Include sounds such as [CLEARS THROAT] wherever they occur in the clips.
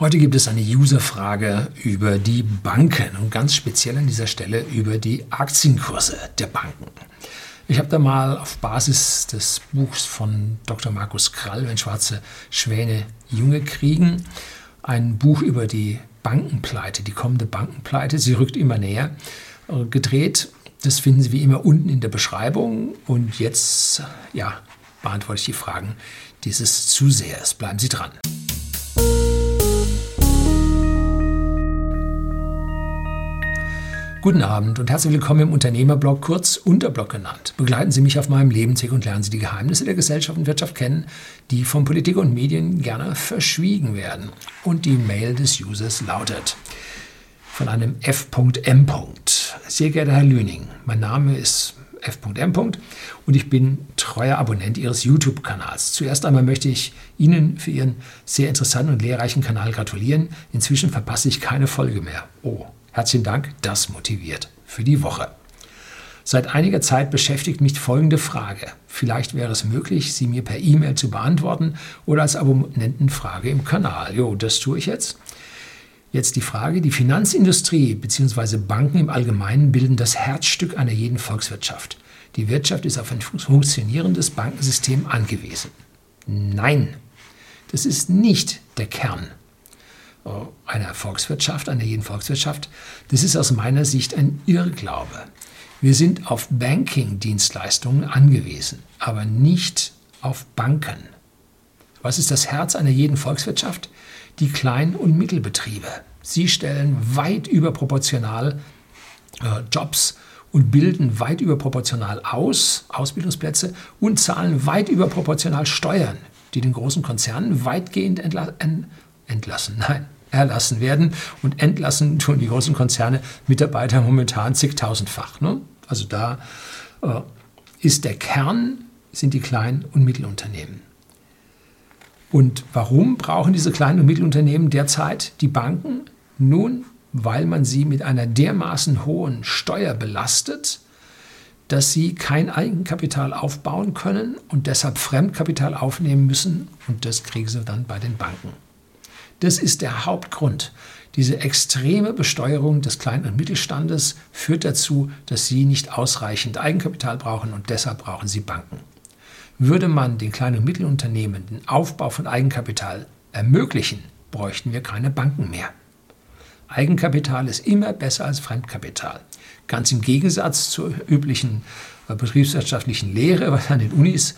Heute gibt es eine Userfrage über die Banken und ganz speziell an dieser Stelle über die Aktienkurse der Banken. Ich habe da mal auf Basis des Buchs von Dr. Markus Krall, Wenn schwarze Schwäne Junge kriegen, ein Buch über die Bankenpleite, die kommende Bankenpleite, sie rückt immer näher, äh, gedreht. Das finden Sie wie immer unten in der Beschreibung. Und jetzt, ja, beantworte ich die Fragen dieses Zusehers. Bleiben Sie dran. Guten Abend und herzlich willkommen im Unternehmerblog, kurz Unterblog genannt. Begleiten Sie mich auf meinem Lebensweg und lernen Sie die Geheimnisse der Gesellschaft und Wirtschaft kennen, die von Politik und Medien gerne verschwiegen werden. Und die Mail des Users lautet von einem F.M. Sehr geehrter Herr Lüning, mein Name ist F.M. und ich bin treuer Abonnent Ihres YouTube-Kanals. Zuerst einmal möchte ich Ihnen für Ihren sehr interessanten und lehrreichen Kanal gratulieren. Inzwischen verpasse ich keine Folge mehr. Oh, Herzlichen Dank, das motiviert für die Woche. Seit einiger Zeit beschäftigt mich folgende Frage. Vielleicht wäre es möglich, sie mir per E-Mail zu beantworten oder als Abonnentenfrage im Kanal. Jo, das tue ich jetzt. Jetzt die Frage, die Finanzindustrie bzw. Banken im Allgemeinen bilden das Herzstück einer jeden Volkswirtschaft. Die Wirtschaft ist auf ein funktionierendes Bankensystem angewiesen. Nein, das ist nicht der Kern einer Volkswirtschaft, einer jeden Volkswirtschaft, das ist aus meiner Sicht ein Irrglaube. Wir sind auf Banking-Dienstleistungen angewiesen, aber nicht auf Banken. Was ist das Herz einer jeden Volkswirtschaft? Die Klein- und Mittelbetriebe. Sie stellen weit überproportional äh, Jobs und bilden weit überproportional aus, Ausbildungsplätze, und zahlen weit überproportional Steuern, die den großen Konzernen weitgehend entlassen, nein, erlassen werden. Und entlassen tun die großen Konzerne Mitarbeiter momentan zigtausendfach. Ne? Also da äh, ist der Kern, sind die kleinen und Mittelunternehmen. Und warum brauchen diese kleinen und Mittelunternehmen derzeit die Banken? Nun, weil man sie mit einer dermaßen hohen Steuer belastet, dass sie kein Eigenkapital aufbauen können und deshalb Fremdkapital aufnehmen müssen. Und das kriegen sie dann bei den Banken. Das ist der Hauptgrund. Diese extreme Besteuerung des Klein- und Mittelstandes führt dazu, dass sie nicht ausreichend Eigenkapital brauchen und deshalb brauchen sie Banken. Würde man den Klein- und Mittelunternehmen den Aufbau von Eigenkapital ermöglichen, bräuchten wir keine Banken mehr. Eigenkapital ist immer besser als Fremdkapital. Ganz im Gegensatz zur üblichen äh, betriebswirtschaftlichen Lehre, was an den Unis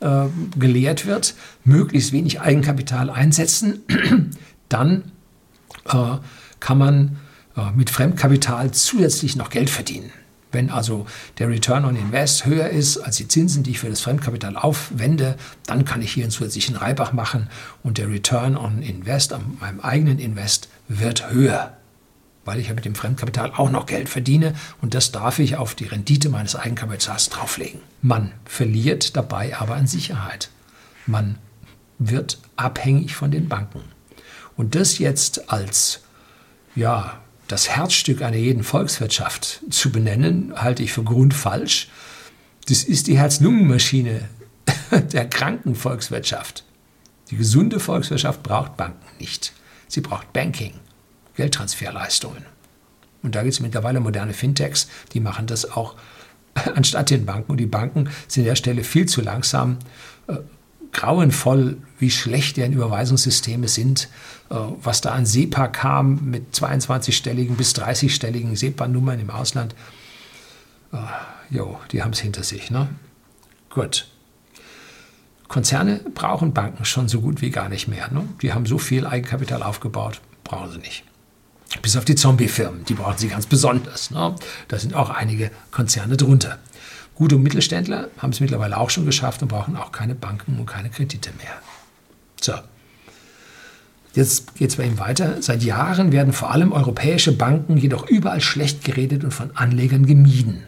äh, gelehrt wird, möglichst wenig Eigenkapital einsetzen, [CLEARS THROAT] dann äh, kann man äh, mit Fremdkapital zusätzlich noch Geld verdienen. Wenn also der Return on Invest höher ist als die Zinsen, die ich für das Fremdkapital aufwende, dann kann ich hier einen zusätzlichen Reibach machen und der Return on Invest an meinem eigenen Invest wird höher weil ich ja mit dem Fremdkapital auch noch Geld verdiene und das darf ich auf die Rendite meines Eigenkapitals drauflegen. Man verliert dabei aber an Sicherheit. Man wird abhängig von den Banken. Und das jetzt als ja, das Herzstück einer jeden Volkswirtschaft zu benennen, halte ich für grundfalsch. Das ist die Herz-Lungen-Maschine [LAUGHS] der kranken Volkswirtschaft. Die gesunde Volkswirtschaft braucht Banken nicht. Sie braucht Banking. Geldtransferleistungen. Und da gibt es mittlerweile moderne Fintechs, die machen das auch [LAUGHS] anstatt den Banken. Und die Banken sind an der Stelle viel zu langsam. Äh, grauenvoll, wie schlecht deren Überweisungssysteme sind. Äh, was da an SEPA kam mit 22-stelligen bis 30-stelligen SEPA-Nummern im Ausland. Äh, jo, die haben es hinter sich. Ne? Gut. Konzerne brauchen Banken schon so gut wie gar nicht mehr. Ne? Die haben so viel Eigenkapital aufgebaut, brauchen sie nicht. Bis auf die Zombie-Firmen, die brauchen sie ganz besonders. Ne? Da sind auch einige Konzerne drunter. Gute Mittelständler haben es mittlerweile auch schon geschafft und brauchen auch keine Banken und keine Kredite mehr. So. Jetzt geht es bei ihm weiter. Seit Jahren werden vor allem europäische Banken jedoch überall schlecht geredet und von Anlegern gemieden.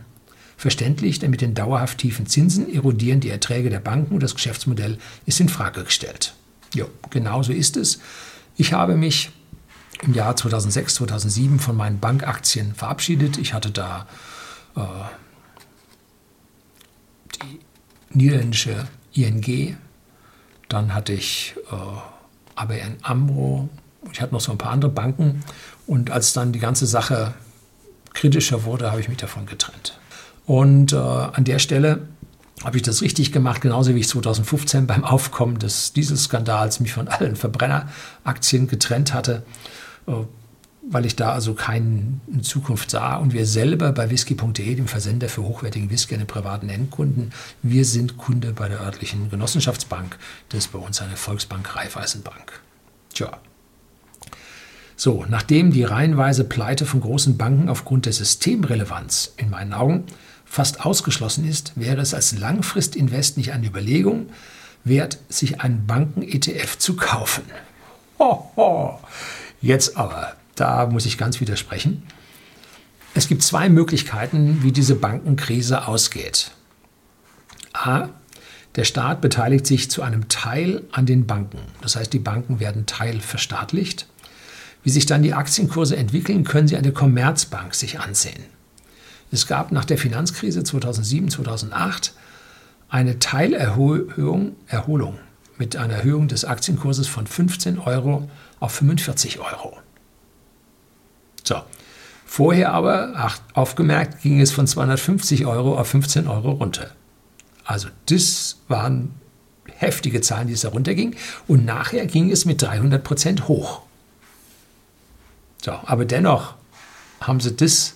Verständlich, denn mit den dauerhaft tiefen Zinsen erodieren die Erträge der Banken und das Geschäftsmodell ist in Frage gestellt. Jo, genau so ist es. Ich habe mich im Jahr 2006, 2007 von meinen Bankaktien verabschiedet. Ich hatte da äh, die niederländische ING, dann hatte ich äh, ABN AMRO, Ich hatte noch so ein paar andere Banken. Und als dann die ganze Sache kritischer wurde, habe ich mich davon getrennt. Und äh, an der Stelle habe ich das richtig gemacht, genauso wie ich 2015 beim Aufkommen des Dieselskandals mich von allen Verbrenneraktien getrennt hatte, weil ich da also keine Zukunft sah. Und wir selber bei whisky.de, dem Versender für hochwertigen Whisky an den privaten Endkunden, wir sind Kunde bei der örtlichen Genossenschaftsbank. Das ist bei uns eine Volksbank Raiffeisenbank. Tja. So, nachdem die reihenweise Pleite von großen Banken aufgrund der Systemrelevanz in meinen Augen fast ausgeschlossen ist, wäre es als Langfristinvest nicht eine Überlegung wert, sich einen Banken-ETF zu kaufen. Ho, ho. Jetzt aber, da muss ich ganz widersprechen. Es gibt zwei Möglichkeiten, wie diese Bankenkrise ausgeht. A. Der Staat beteiligt sich zu einem Teil an den Banken. Das heißt, die Banken werden teilverstaatlicht. Wie sich dann die Aktienkurse entwickeln, können Sie an der Commerzbank sich ansehen. Es gab nach der Finanzkrise 2007, 2008 eine Teilerhöhung Erholung mit einer Erhöhung des Aktienkurses von 15 Euro auf 45 Euro. So. Vorher aber, ach, aufgemerkt, ging es von 250 Euro auf 15 Euro runter. Also das waren heftige Zahlen, die es da runterging. Und nachher ging es mit 300 Prozent hoch. So, aber dennoch haben sie das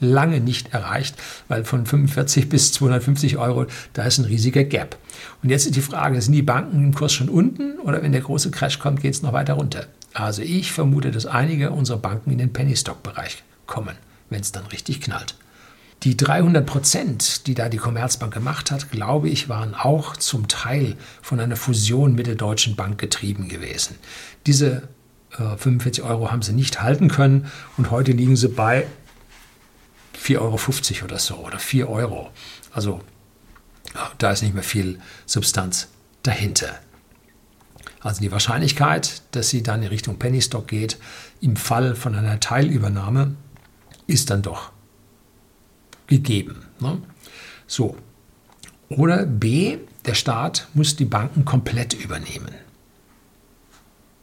lange nicht erreicht, weil von 45 bis 250 Euro, da ist ein riesiger Gap. Und jetzt ist die Frage, sind die Banken im Kurs schon unten oder wenn der große Crash kommt, geht es noch weiter runter? Also ich vermute, dass einige unserer Banken in den Penny-Stock-Bereich kommen, wenn es dann richtig knallt. Die 300 Prozent, die da die Commerzbank gemacht hat, glaube ich, waren auch zum Teil von einer Fusion mit der Deutschen Bank getrieben gewesen. Diese äh, 45 Euro haben sie nicht halten können und heute liegen sie bei 4,50 Euro oder so oder 4 Euro. Also da ist nicht mehr viel Substanz dahinter. Also die Wahrscheinlichkeit, dass sie dann in Richtung Penny Stock geht, im Fall von einer Teilübernahme, ist dann doch gegeben. Ne? So. Oder B, der Staat muss die Banken komplett übernehmen.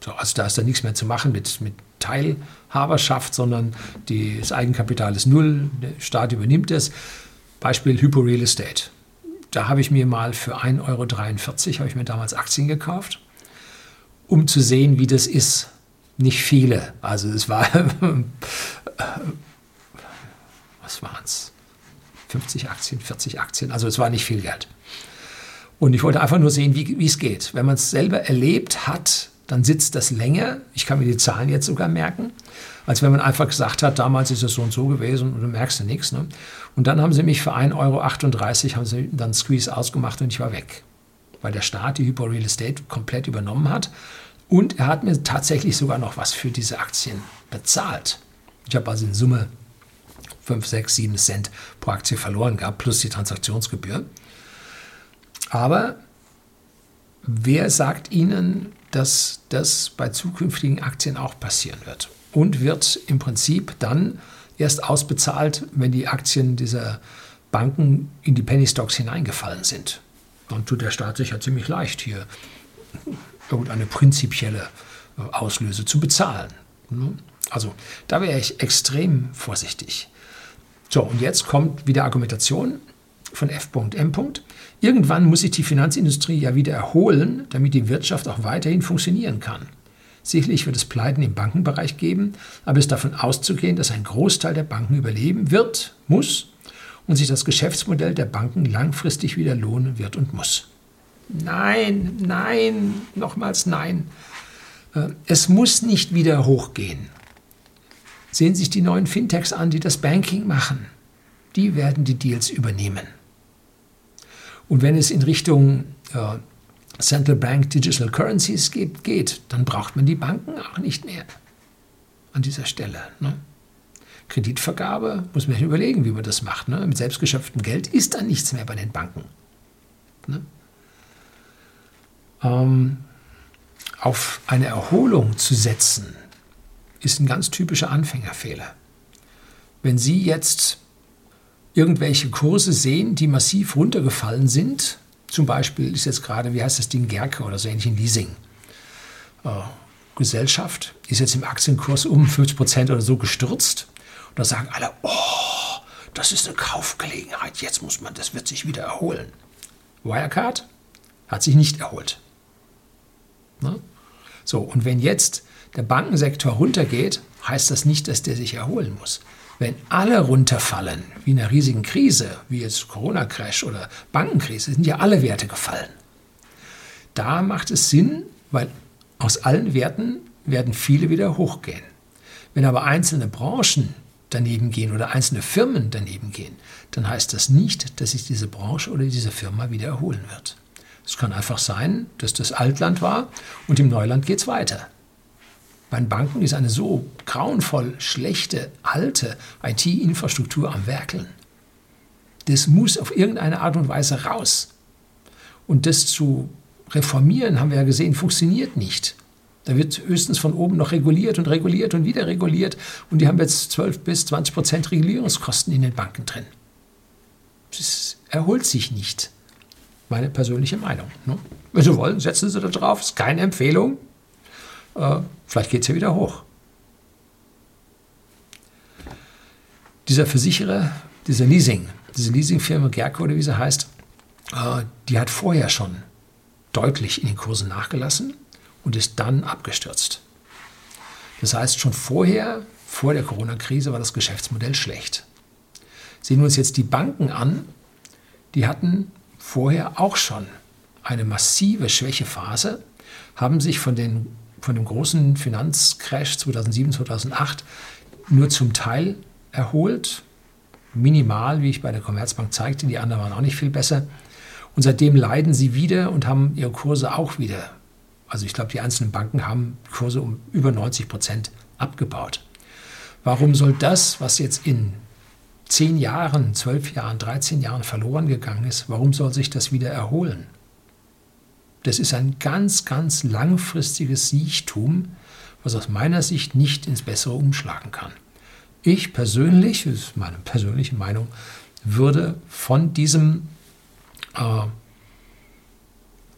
So, also da ist dann nichts mehr zu machen mit, mit Teilhaberschaft, sondern die, das Eigenkapital ist null, der Staat übernimmt es. Beispiel Hypo Real Estate. Da habe ich mir mal für 1,43 Euro habe ich mir damals Aktien gekauft, um zu sehen, wie das ist. Nicht viele. Also es war, [LAUGHS] was waren es? 50 Aktien, 40 Aktien. Also es war nicht viel Geld. Und ich wollte einfach nur sehen, wie, wie es geht. Wenn man es selber erlebt hat, dann sitzt das länger. Ich kann mir die Zahlen jetzt sogar merken, als wenn man einfach gesagt hat, damals ist es so und so gewesen und du merkst ja nichts. Ne? Und dann haben sie mich für 1,38 Euro haben sie dann Squeeze ausgemacht und ich war weg. Weil der Staat die Hypo Real Estate komplett übernommen hat. Und er hat mir tatsächlich sogar noch was für diese Aktien bezahlt. Ich habe also in Summe 5, 6, 7 Cent pro Aktie verloren gehabt, plus die Transaktionsgebühr. Aber wer sagt Ihnen, dass das bei zukünftigen Aktien auch passieren wird. Und wird im Prinzip dann erst ausbezahlt, wenn die Aktien dieser Banken in die Penny Stocks hineingefallen sind. Dann tut der Staat sich ja ziemlich leicht, hier irgendeine prinzipielle äh, Auslöse zu bezahlen. Ne? Also da wäre ich extrem vorsichtig. So, und jetzt kommt wieder Argumentation von F.M. Irgendwann muss sich die Finanzindustrie ja wieder erholen, damit die Wirtschaft auch weiterhin funktionieren kann. Sicherlich wird es Pleiten im Bankenbereich geben, aber es ist davon auszugehen, dass ein Großteil der Banken überleben wird, muss und sich das Geschäftsmodell der Banken langfristig wieder lohnen wird und muss. Nein, nein, nochmals nein. Äh, es muss nicht wieder hochgehen. Sehen Sie sich die neuen Fintechs an, die das Banking machen. Die werden die Deals übernehmen. Und wenn es in Richtung äh, Central Bank Digital Currencies geht, geht, dann braucht man die Banken auch nicht mehr an dieser Stelle. Ne? Kreditvergabe muss man überlegen, wie man das macht. Ne? Mit selbstgeschöpftem Geld ist dann nichts mehr bei den Banken. Ne? Ähm, auf eine Erholung zu setzen, ist ein ganz typischer Anfängerfehler. Wenn Sie jetzt irgendwelche Kurse sehen, die massiv runtergefallen sind. Zum Beispiel ist jetzt gerade, wie heißt das Ding, Gerke oder so ähnlich in Leasing. Äh, Gesellschaft ist jetzt im Aktienkurs um 50 Prozent oder so gestürzt. Und da sagen alle, oh, das ist eine Kaufgelegenheit, jetzt muss man, das wird sich wieder erholen. Wirecard hat sich nicht erholt. Ne? So, und wenn jetzt der Bankensektor runtergeht, heißt das nicht, dass der sich erholen muss. Wenn alle runterfallen, wie in einer riesigen Krise, wie jetzt Corona-Crash oder Bankenkrise, sind ja alle Werte gefallen. Da macht es Sinn, weil aus allen Werten werden viele wieder hochgehen. Wenn aber einzelne Branchen daneben gehen oder einzelne Firmen daneben gehen, dann heißt das nicht, dass sich diese Branche oder diese Firma wieder erholen wird. Es kann einfach sein, dass das Altland war und im Neuland geht es weiter. Bei Banken ist eine so grauenvoll schlechte, alte IT-Infrastruktur am Werkeln. Das muss auf irgendeine Art und Weise raus. Und das zu reformieren, haben wir ja gesehen, funktioniert nicht. Da wird höchstens von oben noch reguliert und reguliert und wieder reguliert. Und die haben jetzt 12 bis 20 Prozent Regulierungskosten in den Banken drin. Das erholt sich nicht. Meine persönliche Meinung. Ne? Wenn Sie wollen, setzen Sie da drauf. Ist keine Empfehlung. Äh, vielleicht geht es ja wieder hoch. Dieser Versicherer, dieser Leasing, diese Leasingfirma Gerco oder wie sie heißt, äh, die hat vorher schon deutlich in den Kursen nachgelassen und ist dann abgestürzt. Das heißt, schon vorher, vor der Corona-Krise, war das Geschäftsmodell schlecht. Sehen wir uns jetzt die Banken an, die hatten vorher auch schon eine massive Schwächephase, haben sich von, den, von dem großen Finanzcrash 2007, 2008 nur zum Teil erholt, minimal, wie ich bei der Commerzbank zeigte, die anderen waren auch nicht viel besser. Und seitdem leiden sie wieder und haben ihre Kurse auch wieder also ich glaube, die einzelnen Banken haben Kurse um über 90 Prozent abgebaut. Warum soll das, was jetzt in zehn Jahren, zwölf Jahren, 13 Jahren verloren gegangen ist, warum soll sich das wieder erholen? Das ist ein ganz, ganz langfristiges Siechtum, was aus meiner Sicht nicht ins Bessere umschlagen kann. Ich persönlich, das ist meine persönliche Meinung, würde von diesem äh,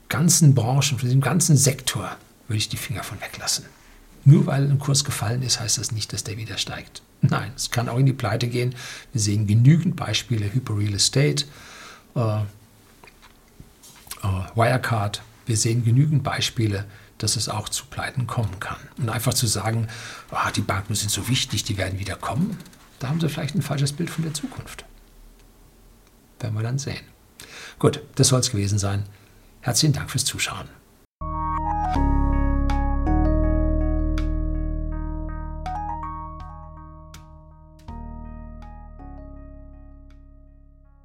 ganzen Branchen, von diesem ganzen Sektor würde ich die Finger von weglassen. Nur weil ein Kurs gefallen ist, heißt das nicht, dass der wieder steigt. Nein, es kann auch in die Pleite gehen. Wir sehen genügend Beispiele, Hyper Real Estate, äh, äh, Wirecard. Wir sehen genügend Beispiele, dass es auch zu Pleiten kommen kann. Und einfach zu sagen, oh, die Banken sind so wichtig, die werden wieder kommen, da haben sie vielleicht ein falsches Bild von der Zukunft. Werden wir dann sehen. Gut, das soll es gewesen sein. Herzlichen Dank fürs Zuschauen.